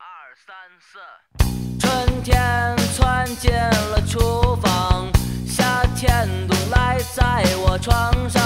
二三四。春天窜进了厨房夏天都赖在我床上。